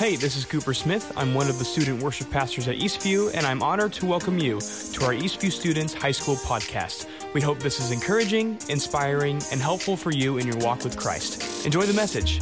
Hey, this is Cooper Smith. I'm one of the student worship pastors at Eastview, and I'm honored to welcome you to our Eastview Students High School podcast. We hope this is encouraging, inspiring, and helpful for you in your walk with Christ. Enjoy the message.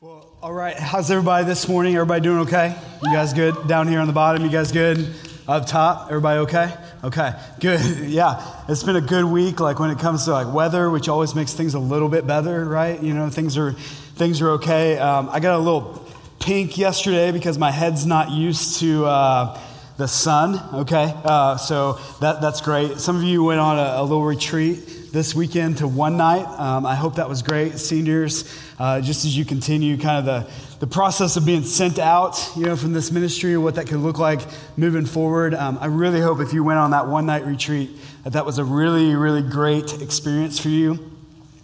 Well, all right. How's everybody this morning? Everybody doing okay? You guys good? Down here on the bottom, you guys good? Up top, everybody okay? Okay, good. Yeah, it's been a good week. Like when it comes to like weather, which always makes things a little bit better, right? You know, things are things are okay. Um, I got a little pink yesterday because my head's not used to. Uh, the sun, okay? Uh, so that, that's great. Some of you went on a, a little retreat this weekend to one night. Um, I hope that was great. Seniors, uh, just as you continue kind of the, the process of being sent out, you know, from this ministry, what that could look like moving forward. Um, I really hope if you went on that one night retreat, that that was a really, really great experience for you.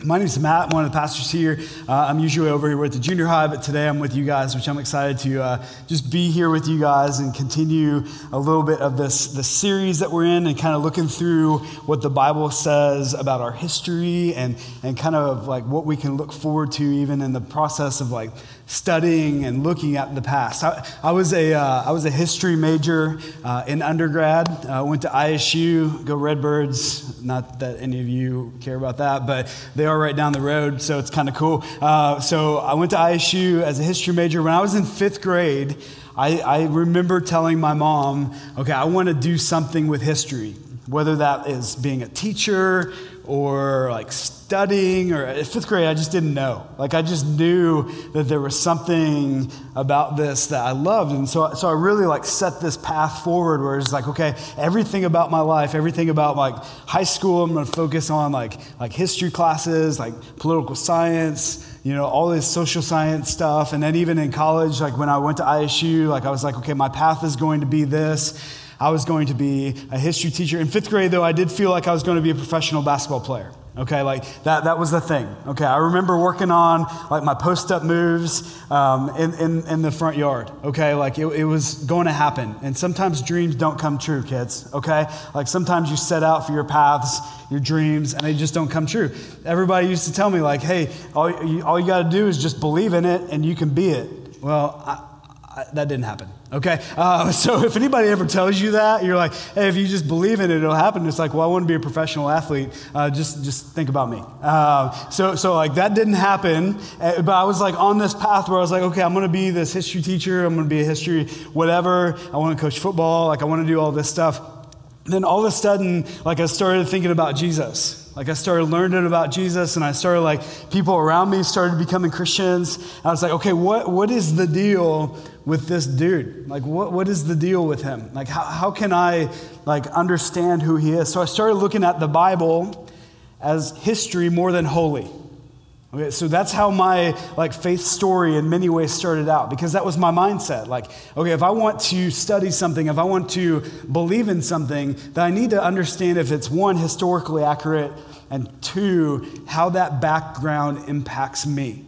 My name is Matt, I'm one of the pastors here. Uh, I'm usually over here with the junior high, but today I'm with you guys, which I'm excited to uh, just be here with you guys and continue a little bit of this, this series that we're in and kind of looking through what the Bible says about our history and, and kind of like what we can look forward to even in the process of like studying and looking at the past. I, I was, a, uh, I was a history major uh, in undergrad. I uh, went to ISU, go Redbirds. Not that any of you care about that, but they are right down the road, so it's kind of cool. Uh, so I went to ISU as a history major. When I was in fifth grade, I, I remember telling my mom, okay, I want to do something with history, whether that is being a teacher or like studying or uh, fifth grade i just didn't know like i just knew that there was something about this that i loved and so, so i really like set this path forward where it's like okay everything about my life everything about like high school i'm going to focus on like like history classes like political science you know all this social science stuff and then even in college like when i went to isu like i was like okay my path is going to be this I was going to be a history teacher. In fifth grade, though, I did feel like I was going to be a professional basketball player. Okay, like that, that was the thing. Okay, I remember working on like my post up moves um, in, in, in, the front yard. Okay, like it, it was going to happen. And sometimes dreams don't come true, kids. Okay, like sometimes you set out for your paths, your dreams, and they just don't come true. Everybody used to tell me, like, hey, all you, all you got to do is just believe in it and you can be it. Well, I, I, that didn't happen. Okay? Uh, so if anybody ever tells you that, you're like, hey, if you just believe in it, it'll happen. It's like, well, I want to be a professional athlete. Uh, just, just think about me. Uh, so, so like that didn't happen. Uh, but I was like on this path where I was like, okay, I'm going to be this history teacher. I'm going to be a history whatever. I want to coach football. Like I want to do all this stuff. Then all of a sudden, like I started thinking about Jesus. Like I started learning about Jesus and I started like people around me started becoming Christians. I was like, okay, what, what is the deal with this dude? Like what, what is the deal with him? Like how, how can I like understand who he is? So I started looking at the Bible as history more than holy. Okay, so that's how my like faith story in many ways started out because that was my mindset. Like, okay, if I want to study something, if I want to believe in something, then I need to understand if it's one historically accurate and two how that background impacts me.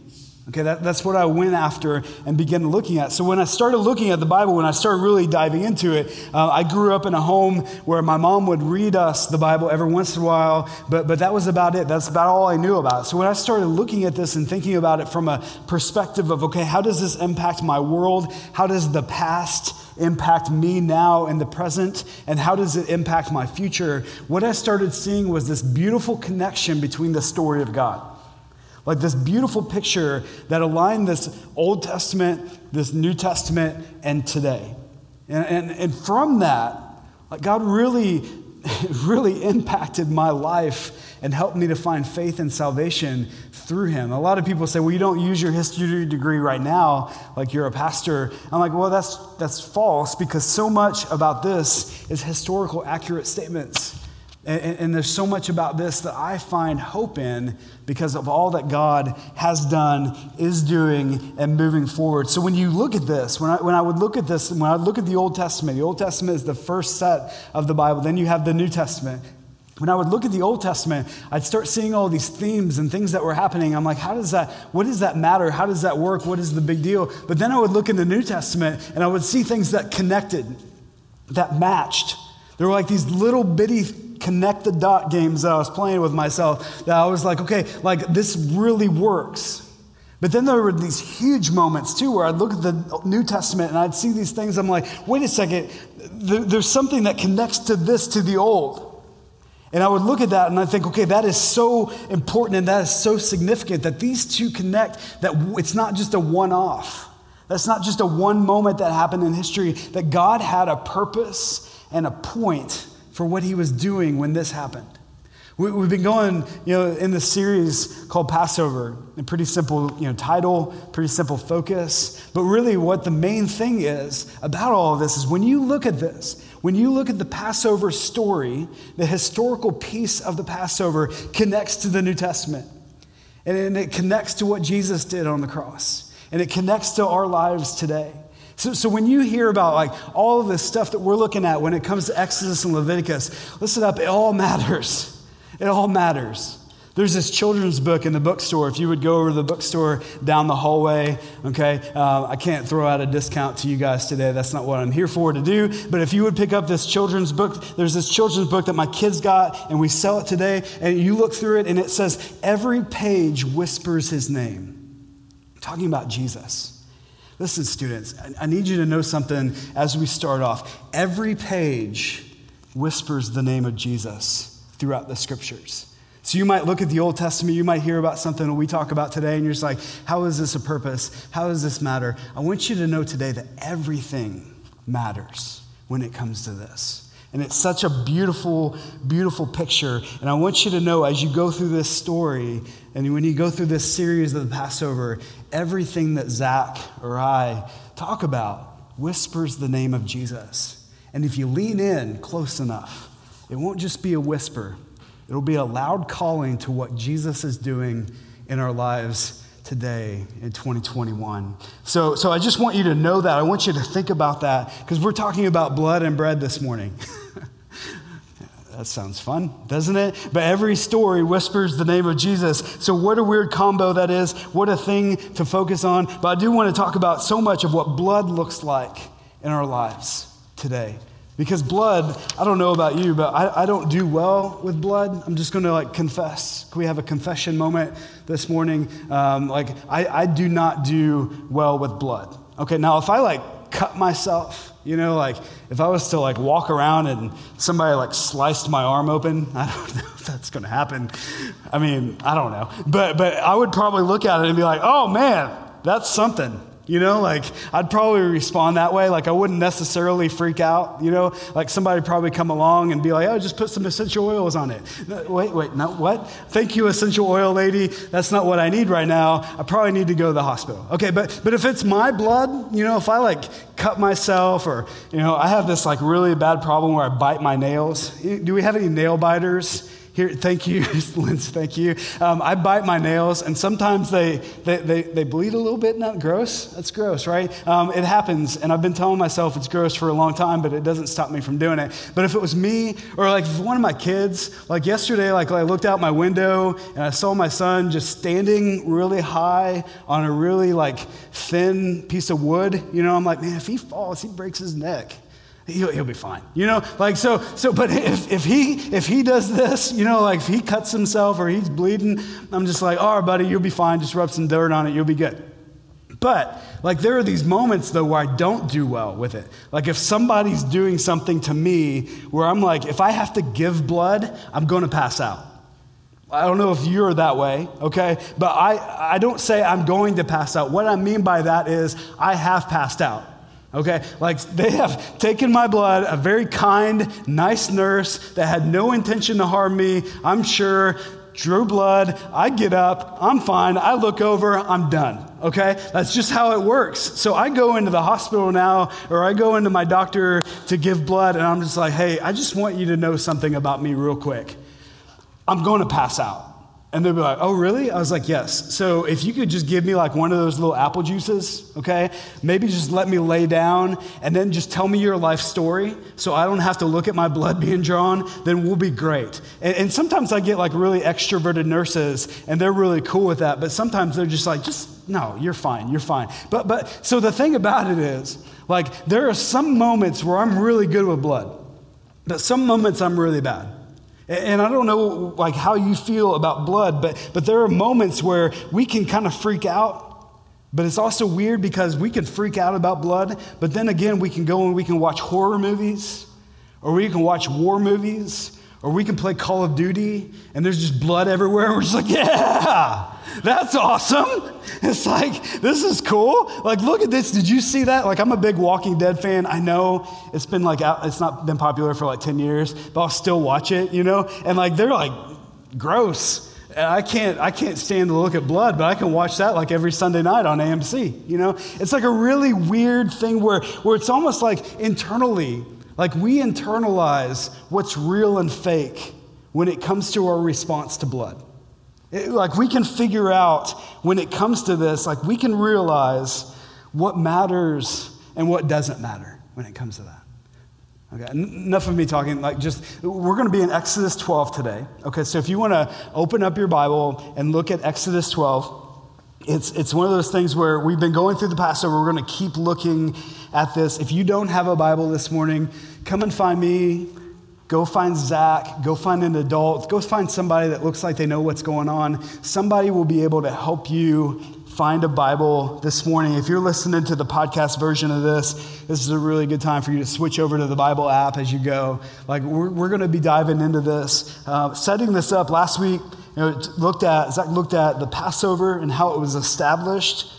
Okay, that, that's what I went after and began looking at. So when I started looking at the Bible, when I started really diving into it, uh, I grew up in a home where my mom would read us the Bible every once in a while, but, but that was about it. That's about all I knew about it. So when I started looking at this and thinking about it from a perspective of, okay, how does this impact my world? How does the past impact me now in the present? And how does it impact my future? What I started seeing was this beautiful connection between the story of God. Like this beautiful picture that aligned this Old Testament, this New Testament, and today. And, and, and from that, like God really, really impacted my life and helped me to find faith and salvation through him. A lot of people say, well, you don't use your history degree right now, like you're a pastor. I'm like, well, that's, that's false because so much about this is historical, accurate statements. And, and, there's so much about this that I find hope in because of all that God has done, is doing, and moving forward. So when you look at this, when I, when I would look at this, when I look at the Old Testament, the Old Testament is the first set of the Bible. Then you have the New Testament. When I would look at the Old Testament, I'd start seeing all these themes and things that were happening. I'm like, how does that, what does that matter? How does that work? What is the big deal? But then I would look in the New Testament and I would see things that connected, that matched. There were like these little bitty connect the dot games that I was playing with myself that I was like, okay, like this really works. But then there were these huge moments too where I'd look at the New Testament and I'd see these things. I'm like, wait a second, there's something that connects to this to the old. And I would look at that and I think, okay, that is so important and that is so significant that these two connect, that it's not just a one off. That's not just a one moment that happened in history, that God had a purpose and a point for what he was doing when this happened. We, have been going, you know, in this series called Passover. A pretty simple, you know, title, pretty simple focus. But really, what the main thing is about all of this is when you look at this, when you look at the Passover story, the historical piece of the Passover connects to the New Testament, and it connects to what Jesus did on the cross, and it connects to our lives today. So, so when you hear about like all of this stuff that we're looking at when it comes to Exodus and Leviticus, listen up, it all matters. It all matters. There's this children's book in the bookstore. If you would go over to the bookstore down the hallway, okay, uh, I can't throw out a discount to you guys today. That's not what I'm here for to do. But if you would pick up this children's book, there's this children's book that my kids got, and we sell it today. And you look through it, and it says, Every page whispers his name. I'm talking about Jesus. Listen, students, I need you to know something as we start off. Every page whispers the name of Jesus throughout the scriptures. So you might look at the Old Testament, you might hear about something we talk about today, and you're just like, how is this a purpose? How does this matter? I want you to know today that everything matters when it comes to this. And it's such a beautiful, beautiful picture. And I want you to know as you go through this story and when you go through this series of the Passover, everything that Zach or I talk about whispers the name of Jesus. And if you lean in close enough, it won't just be a whisper, it'll be a loud calling to what Jesus is doing in our lives today in 2021. So, so I just want you to know that. I want you to think about that because we're talking about blood and bread this morning. that sounds fun, doesn't it? But every story whispers the name of Jesus. So, what a weird combo that is. What a thing to focus on. But I do want to talk about so much of what blood looks like in our lives today. Because blood, I don't know about you, but I, I don't do well with blood. I'm just going to like confess. Can we have a confession moment this morning? Um, like, I, I do not do well with blood. Okay, now if I like cut myself, you know, like if I was to like walk around and somebody like sliced my arm open, I don't know if that's going to happen. I mean, I don't know. But, but I would probably look at it and be like, oh man, that's something. You know, like I'd probably respond that way. Like I wouldn't necessarily freak out. You know, like somebody probably come along and be like, "Oh, just put some essential oils on it." No, wait, wait, no, what? Thank you, essential oil lady. That's not what I need right now. I probably need to go to the hospital. Okay, but but if it's my blood, you know, if I like cut myself or you know, I have this like really bad problem where I bite my nails. Do we have any nail biters? Here, thank you, Linz, thank you. Um, I bite my nails, and sometimes they, they, they, they, bleed a little bit. Not gross. That's gross, right? Um, it happens, and I've been telling myself it's gross for a long time, but it doesn't stop me from doing it. But if it was me, or like one of my kids, like yesterday, like I looked out my window and I saw my son just standing really high on a really like thin piece of wood, you know, I'm like, man, if he falls, he breaks his neck he'll, he'll be fine. You know, like so, so, but if, if he if he does this, you know, like if he cuts himself or he's bleeding, I'm just like, all right, buddy, you'll be fine. Just rub some dirt on it, you'll be good. But like there are these moments though where I don't do well with it. Like if somebody's doing something to me where I'm like, if I have to give blood, I'm going to pass out. I don't know if you're that way, okay? But I, I don't say I'm going to pass out. What I mean by that is I have passed out. Okay? Like they have taken my blood, a very kind, nice nurse that had no intention to harm me, I'm sure, drew blood. I get up, I'm fine. I look over, I'm done. Okay? That's just how it works. So I go into the hospital now, or I go into my doctor to give blood, and I'm just like, hey, I just want you to know something about me real quick. I'm going to pass out. And they'll be like, oh, really? I was like, yes. So if you could just give me like one of those little apple juices, okay? Maybe just let me lay down and then just tell me your life story so I don't have to look at my blood being drawn, then we'll be great. And, and sometimes I get like really extroverted nurses and they're really cool with that. But sometimes they're just like, just, no, you're fine, you're fine. But, but, so the thing about it is, like, there are some moments where I'm really good with blood, but some moments I'm really bad. And I don't know like how you feel about blood, but, but there are moments where we can kind of freak out. But it's also weird because we can freak out about blood, but then again, we can go and we can watch horror movies, or we can watch war movies, or we can play Call of Duty and there's just blood everywhere. And we're just like, yeah, that's awesome. It's like, this is cool. Like, look at this. Did you see that? Like, I'm a big Walking Dead fan. I know it's been like, it's not been popular for like 10 years, but I'll still watch it, you know? And like, they're like gross. And I can't, I can't stand to look at blood, but I can watch that like every Sunday night on AMC, you know? It's like a really weird thing where, where it's almost like internally, like we internalize what's real and fake when it comes to our response to blood. It, like we can figure out when it comes to this, like we can realize what matters and what doesn't matter when it comes to that. Okay, enough of me talking. Like, just we're going to be in Exodus 12 today. Okay, so if you want to open up your Bible and look at Exodus 12, it's, it's one of those things where we've been going through the Passover. We're going to keep looking at this. If you don't have a Bible this morning, come and find me. Go find Zach. Go find an adult. Go find somebody that looks like they know what's going on. Somebody will be able to help you find a Bible this morning. If you're listening to the podcast version of this, this is a really good time for you to switch over to the Bible app as you go. Like, we're, we're going to be diving into this. Uh, setting this up last week, you know, looked at, Zach looked at the Passover and how it was established.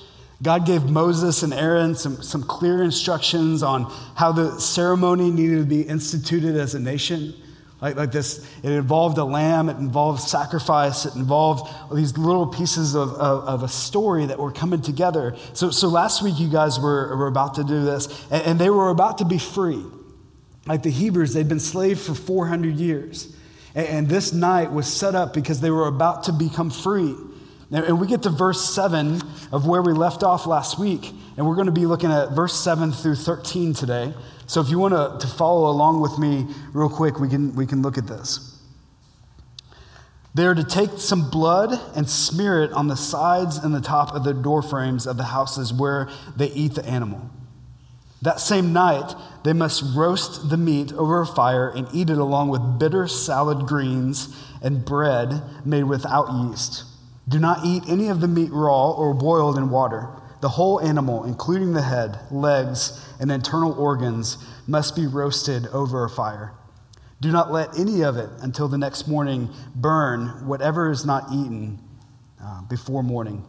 God gave Moses and Aaron some, some clear instructions on how the ceremony needed to be instituted as a nation. Like, like this, it involved a lamb, it involved sacrifice, it involved these little pieces of, of, of, a story that were coming together. So, so last week, you guys were, were about to do this, and, and they were about to be free. Like the Hebrews, they'd been slaves for 400 years. And this night was set up because they were about to become free. And we get to verse 7 of where we left off last week, and we're going to be looking at verse 7 through 13 today. So if you want to, to follow along with me real quick, we can, we can look at this. They are to take some blood and smear it on the sides and the top of the door frames of the houses where they eat the animal. That same night, they must roast the meat over a fire and eat it along with bitter salad greens and bread made without yeast. Do not eat any of the meat raw or boiled in water. The whole animal, including the head, legs, and internal organs, must be roasted over a fire. Do not let any of it until the next morning burn whatever is not eaten uh, before morning.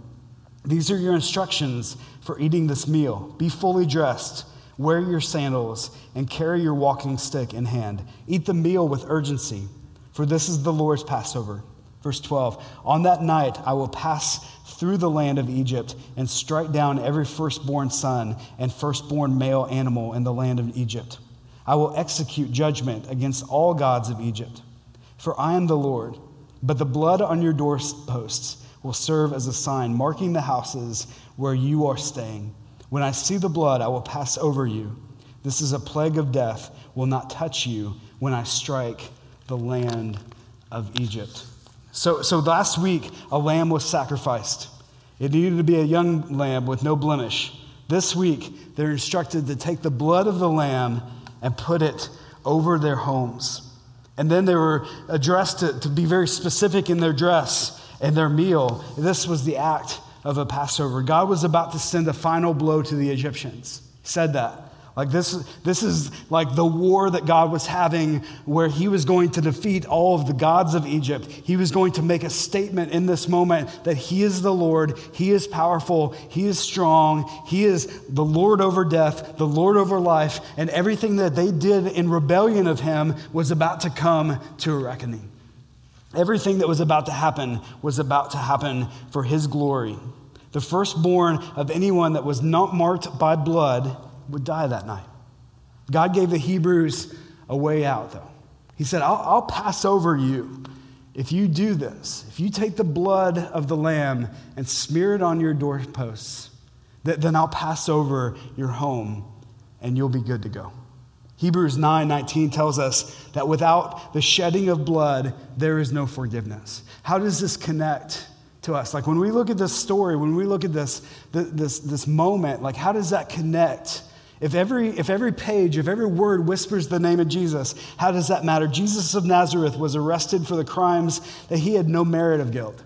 These are your instructions for eating this meal. Be fully dressed Wear your sandals and carry your walking stick in hand. Eat the meal with urgency, for this is the Lord's Passover. Verse 12 On that night I will pass through the land of Egypt and strike down every firstborn son and firstborn male animal in the land of Egypt. I will execute judgment against all gods of Egypt. For I am the Lord, but the blood on your doorposts will serve as a sign marking the houses where you are staying. When I see the blood, I will pass over you. This is a plague of death, will not touch you when I strike the land of Egypt. So, so last week, a lamb was sacrificed. It needed to be a young lamb with no blemish. This week, they're instructed to take the blood of the lamb and put it over their homes. And then they were addressed to, to be very specific in their dress and their meal. This was the act of a Passover. God was about to send a final blow to the Egyptians. He said that. Like this, this is like the war that God was having where he was going to defeat all of the gods of Egypt. He was going to make a statement in this moment that he is the Lord, he is powerful, he is strong, he is the Lord over death, the Lord over life, and everything that they did in rebellion of him was about to come to a reckoning. Everything that was about to happen was about to happen for his glory. The firstborn of anyone that was not marked by blood would die that night. God gave the Hebrews a way out, though. He said, I'll, I'll pass over you if you do this. If you take the blood of the lamb and smear it on your doorposts, then I'll pass over your home and you'll be good to go. Hebrews 9:19 tells us that without the shedding of blood there is no forgiveness. How does this connect to us? Like when we look at this story, when we look at this this this moment, like how does that connect If every, if every page, if every word whispers the name of Jesus, how does that matter? Jesus of Nazareth was arrested for the crimes that he had no merit of guilt.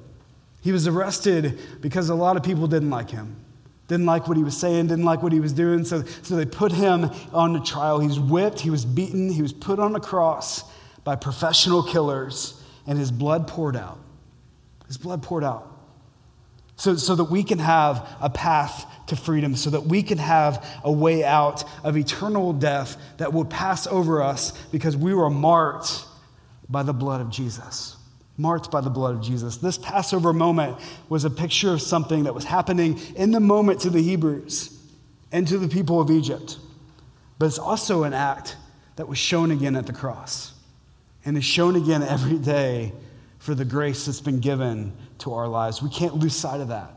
He was arrested because a lot of people didn't like him, didn't like what he was saying, didn't like what he was doing. So, so they put him on a trial. He's whipped, he was beaten, he was put on a cross by professional killers, and his blood poured out. His blood poured out. So, so that we can have a path to freedom, so that we can have a way out of eternal death that will pass over us because we were marked by the blood of Jesus. Marked by the blood of Jesus. This Passover moment was a picture of something that was happening in the moment to the Hebrews and to the people of Egypt. But it's also an act that was shown again at the cross and is shown again every day for the grace that's been given to our lives. We can't lose sight of that.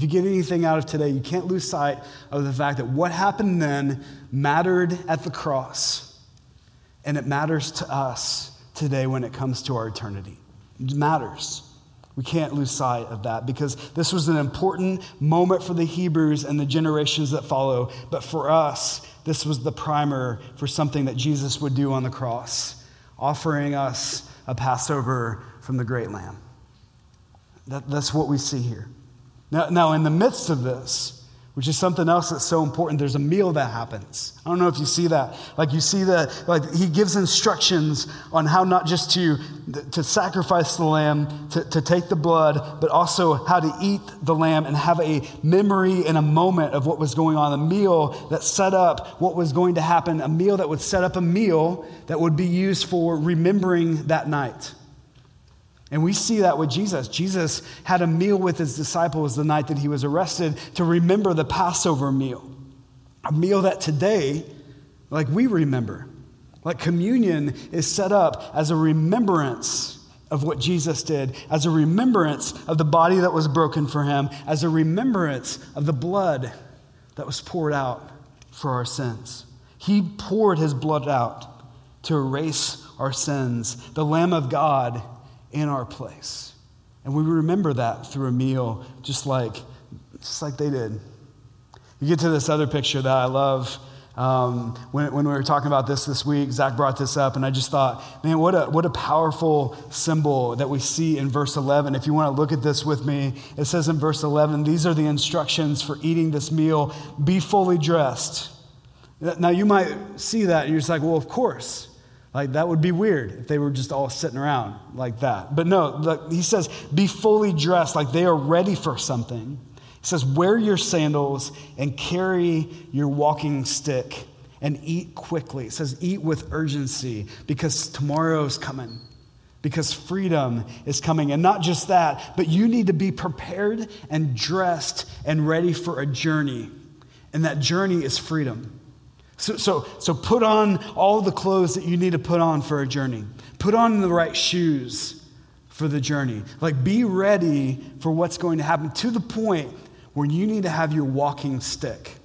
If you get anything out of today, you can't lose sight of the fact that what happened then mattered at the cross, and it matters to us today when it comes to our eternity. It matters. We can't lose sight of that because this was an important moment for the Hebrews and the generations that follow. But for us, this was the primer for something that Jesus would do on the cross, offering us a Passover from the great lamb. That, that's what we see here. Now, now, in the midst of this, which is something else that's so important, there's a meal that happens. I don't know if you see that. Like you see that, like he gives instructions on how not just to, to sacrifice the lamb, to, to take the blood, but also how to eat the lamb and have a memory and a moment of what was going on. A meal that set up what was going to happen, a meal that would set up a meal that would be used for remembering that night. And we see that with Jesus. Jesus had a meal with his disciples the night that he was arrested to remember the Passover meal. A meal that today, like we remember. Like communion is set up as a remembrance of what Jesus did, as a remembrance of the body that was broken for him, as a remembrance of the blood that was poured out for our sins. He poured his blood out to erase our sins. The Lamb of God in our place. And we remember that through a meal, just like, just like they did. You get to this other picture that I love. Um, when, when we were talking about this this week, Zach brought this up, and I just thought, man, what a, what a powerful symbol that we see in verse 11. If you want to look at this with me, it says in verse 11, these are the instructions for eating this meal be fully dressed. Now, you might see that, and you're just like, well, of course. Like, that would be weird if they were just all sitting around like that. But no, he says, be fully dressed, like they are ready for something. He says, wear your sandals and carry your walking stick and eat quickly. It says, eat with urgency because tomorrow's coming, because freedom is coming. And not just that, but you need to be prepared and dressed and ready for a journey. And that journey is freedom. So, so, so put on all the clothes that you need to put on for a journey. Put on the right shoes for the journey. Like be ready for what's going to happen to the point where you need to have your walking stick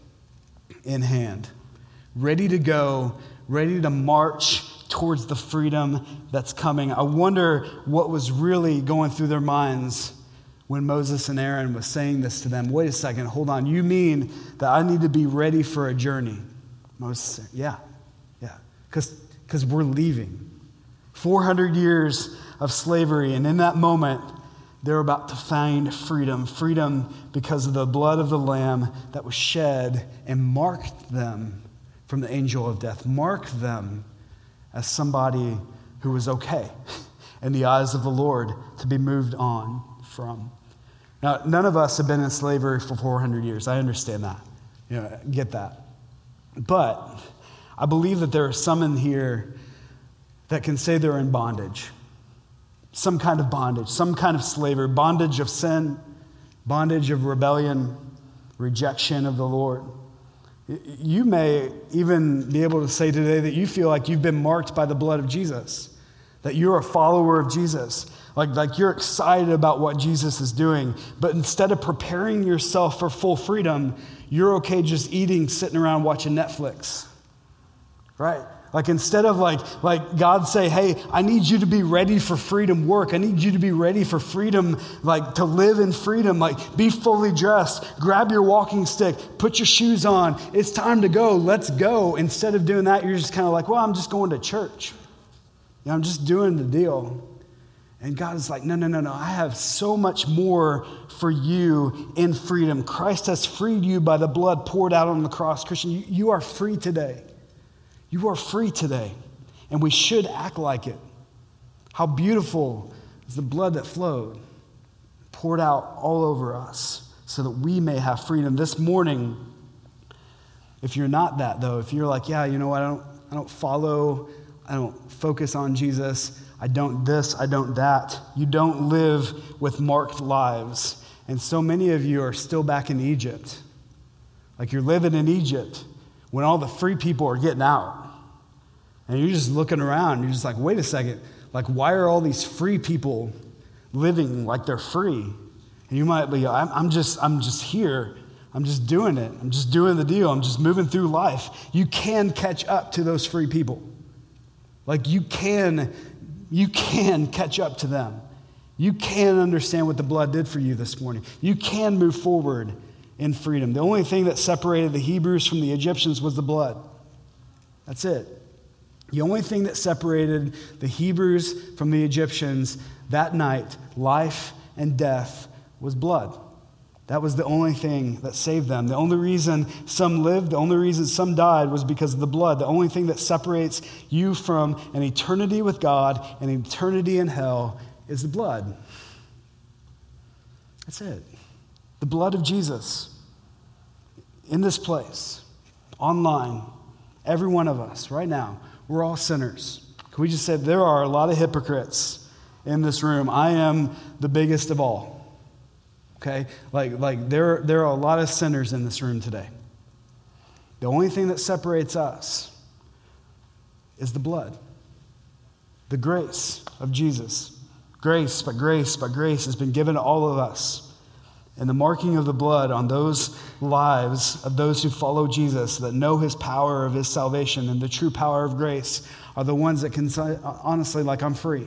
in hand, ready to go, ready to march towards the freedom that's coming. I wonder what was really going through their minds when Moses and Aaron was saying this to them. Wait a second, hold on. You mean that I need to be ready for a journey? Moses said, Yeah, yeah, because we're leaving. 400 years of slavery, and in that moment, they're about to find freedom. Freedom because of the blood of the Lamb that was shed and marked them from the angel of death, marked them as somebody who was okay in the eyes of the Lord to be moved on from. Now, none of us have been in slavery for 400 years. I understand that. You know, get that. But I believe that there are some in here that can say they're in bondage. Some kind of bondage, some kind of slavery, bondage of sin, bondage of rebellion, rejection of the Lord. You may even be able to say today that you feel like you've been marked by the blood of Jesus, that you're a follower of Jesus, like, like you're excited about what Jesus is doing, but instead of preparing yourself for full freedom, you're okay just eating, sitting around watching Netflix. Right? Like instead of like, like God say, hey, I need you to be ready for freedom work. I need you to be ready for freedom, like to live in freedom, like be fully dressed, grab your walking stick, put your shoes on. It's time to go. Let's go. Instead of doing that, you're just kind of like, well, I'm just going to church. You know, I'm just doing the deal. And God is like, no, no, no, no. I have so much more for you in freedom. Christ has freed you by the blood poured out on the cross. Christian, you, you are free today. You are free today, and we should act like it. How beautiful is the blood that flowed, poured out all over us, so that we may have freedom. This morning, if you're not that, though, if you're like, yeah, you know what, I don't, I don't follow, I don't focus on Jesus, I don't this, I don't that, you don't live with marked lives. And so many of you are still back in Egypt. Like you're living in Egypt when all the free people are getting out. And you're just looking around, you're just like, wait a second, like, why are all these free people living like they're free? And you might be, I'm, I'm just, I'm just here. I'm just doing it. I'm just doing the deal. I'm just moving through life. You can catch up to those free people. Like you can, you can catch up to them. You can understand what the blood did for you this morning. You can move forward in freedom. The only thing that separated the Hebrews from the Egyptians was the blood. That's it. The only thing that separated the Hebrews from the Egyptians that night, life and death, was blood. That was the only thing that saved them. The only reason some lived, the only reason some died was because of the blood. The only thing that separates you from an eternity with God and eternity in hell is the blood. That's it. The blood of Jesus in this place, online, every one of us right now we're all sinners. Can we just say there are a lot of hypocrites in this room? I am the biggest of all. Okay? Like, like there, there are a lot of sinners in this room today. The only thing that separates us is the blood, the grace of Jesus. Grace, but grace, but grace has been given to all of us and the marking of the blood on those lives of those who follow Jesus, that know his power of his salvation and the true power of grace, are the ones that can say, honestly, like, I'm free.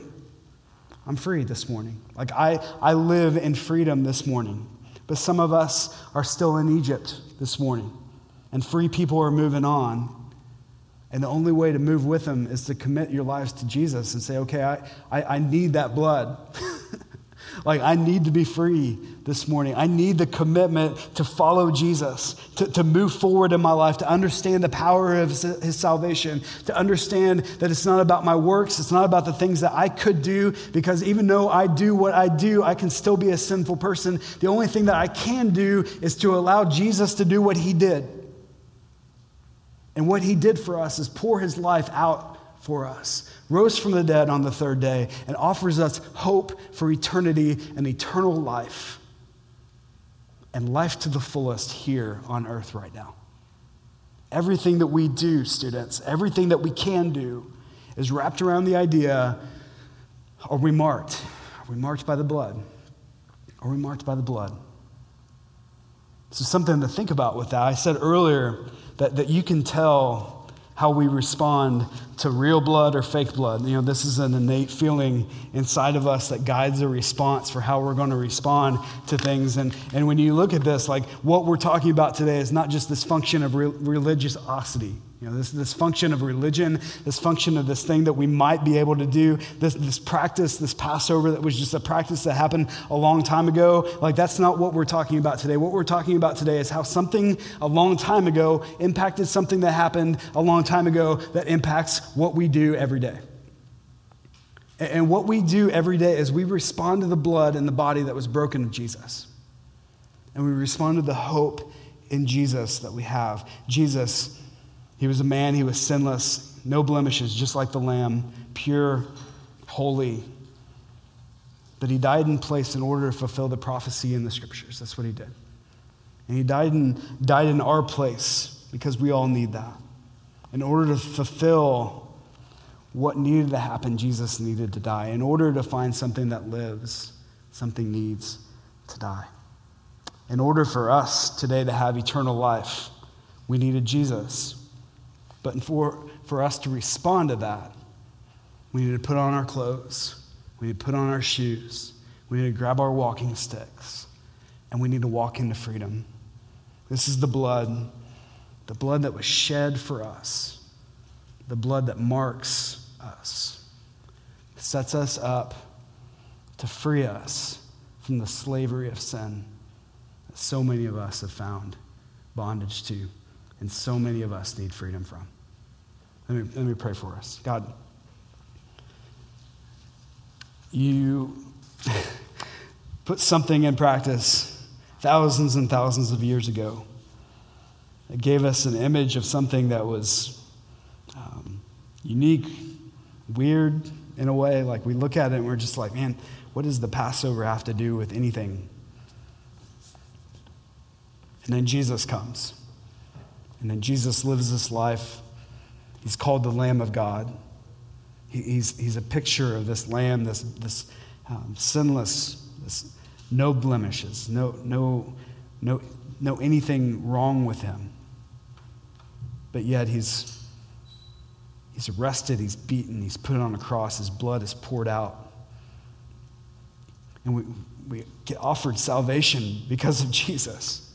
I'm free this morning. Like, I, I live in freedom this morning. But some of us are still in Egypt this morning, and free people are moving on. And the only way to move with them is to commit your lives to Jesus and say, okay, I, I, I need that blood. Like, I need to be free this morning. I need the commitment to follow Jesus, to, to move forward in my life, to understand the power of his, his salvation, to understand that it's not about my works, it's not about the things that I could do, because even though I do what I do, I can still be a sinful person. The only thing that I can do is to allow Jesus to do what he did. And what he did for us is pour his life out for us, rose from the dead on the third day, and offers us hope for eternity and eternal life, and life to the fullest here on earth right now. Everything that we do, students, everything that we can do, is wrapped around the idea are we marked? Are we marked by the blood? Are we marked by the blood? So, something to think about with that. I said earlier that, that you can tell how we respond to real blood or fake blood. You know, this is an innate feeling inside of us that guides a response for how we're going to respond to things. And, and when you look at this, like what we're talking about today is not just this function of re- religiosity. You know, this, this function of religion, this function of this thing that we might be able to do, this, this practice, this Passover that was just a practice that happened a long time ago, like that's not what we're talking about today. What we're talking about today is how something a long time ago impacted something that happened a long time ago that impacts what we do every day. And what we do every day is we respond to the blood and the body that was broken of Jesus. And we respond to the hope in Jesus that we have. Jesus he was a man, he was sinless, no blemishes, just like the lamb, pure, holy. But he died in place in order to fulfill the prophecy in the scriptures. That's what he did. And he died in, died in our place because we all need that. In order to fulfill what needed to happen, Jesus needed to die. In order to find something that lives, something needs to die. In order for us today to have eternal life, we needed Jesus. But for, for us to respond to that, we need to put on our clothes, we need to put on our shoes, we need to grab our walking sticks, and we need to walk into freedom. This is the blood, the blood that was shed for us, the blood that marks us, sets us up to free us from the slavery of sin that so many of us have found bondage to, and so many of us need freedom from. Let me, let me pray for us. God, you put something in practice thousands and thousands of years ago that gave us an image of something that was um, unique, weird in a way. Like we look at it and we're just like, man, what does the Passover have to do with anything? And then Jesus comes. And then Jesus lives this life. He's called the Lamb of God. He, he's, he's a picture of this Lamb, this, this um, sinless, this no blemishes, no, no, no, no anything wrong with him. But yet he's, he's arrested, he's beaten, he's put on a cross, his blood is poured out. And we, we get offered salvation because of Jesus,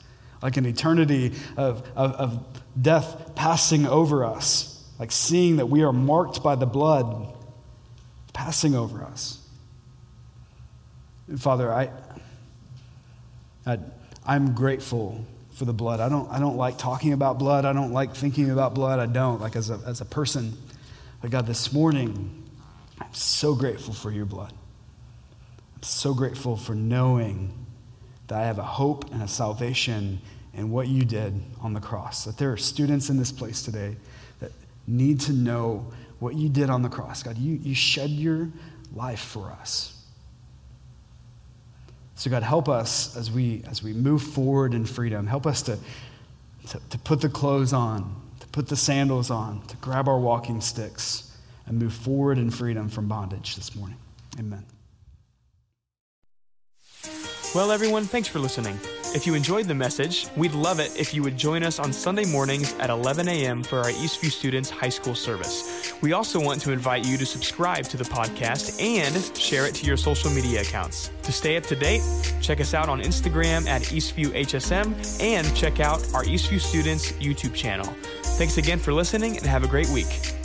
like an eternity of, of, of death passing over us, like seeing that we are marked by the blood passing over us. And Father, I, I, I'm grateful for the blood. I don't, I don't like talking about blood. I don't like thinking about blood. I don't, like as a, as a person. But God, this morning, I'm so grateful for your blood. I'm so grateful for knowing that I have a hope and a salvation in what you did on the cross. That there are students in this place today that need to know what you did on the cross. God, you, you shed your life for us. So, God, help us as we, as we move forward in freedom. Help us to, to, to put the clothes on, to put the sandals on, to grab our walking sticks and move forward in freedom from bondage this morning. Amen. Well, everyone, thanks for listening. If you enjoyed the message, we'd love it if you would join us on Sunday mornings at 11 a.m. for our Eastview Students High School service. We also want to invite you to subscribe to the podcast and share it to your social media accounts. To stay up to date, check us out on Instagram at Eastview HSM and check out our Eastview Students YouTube channel. Thanks again for listening and have a great week.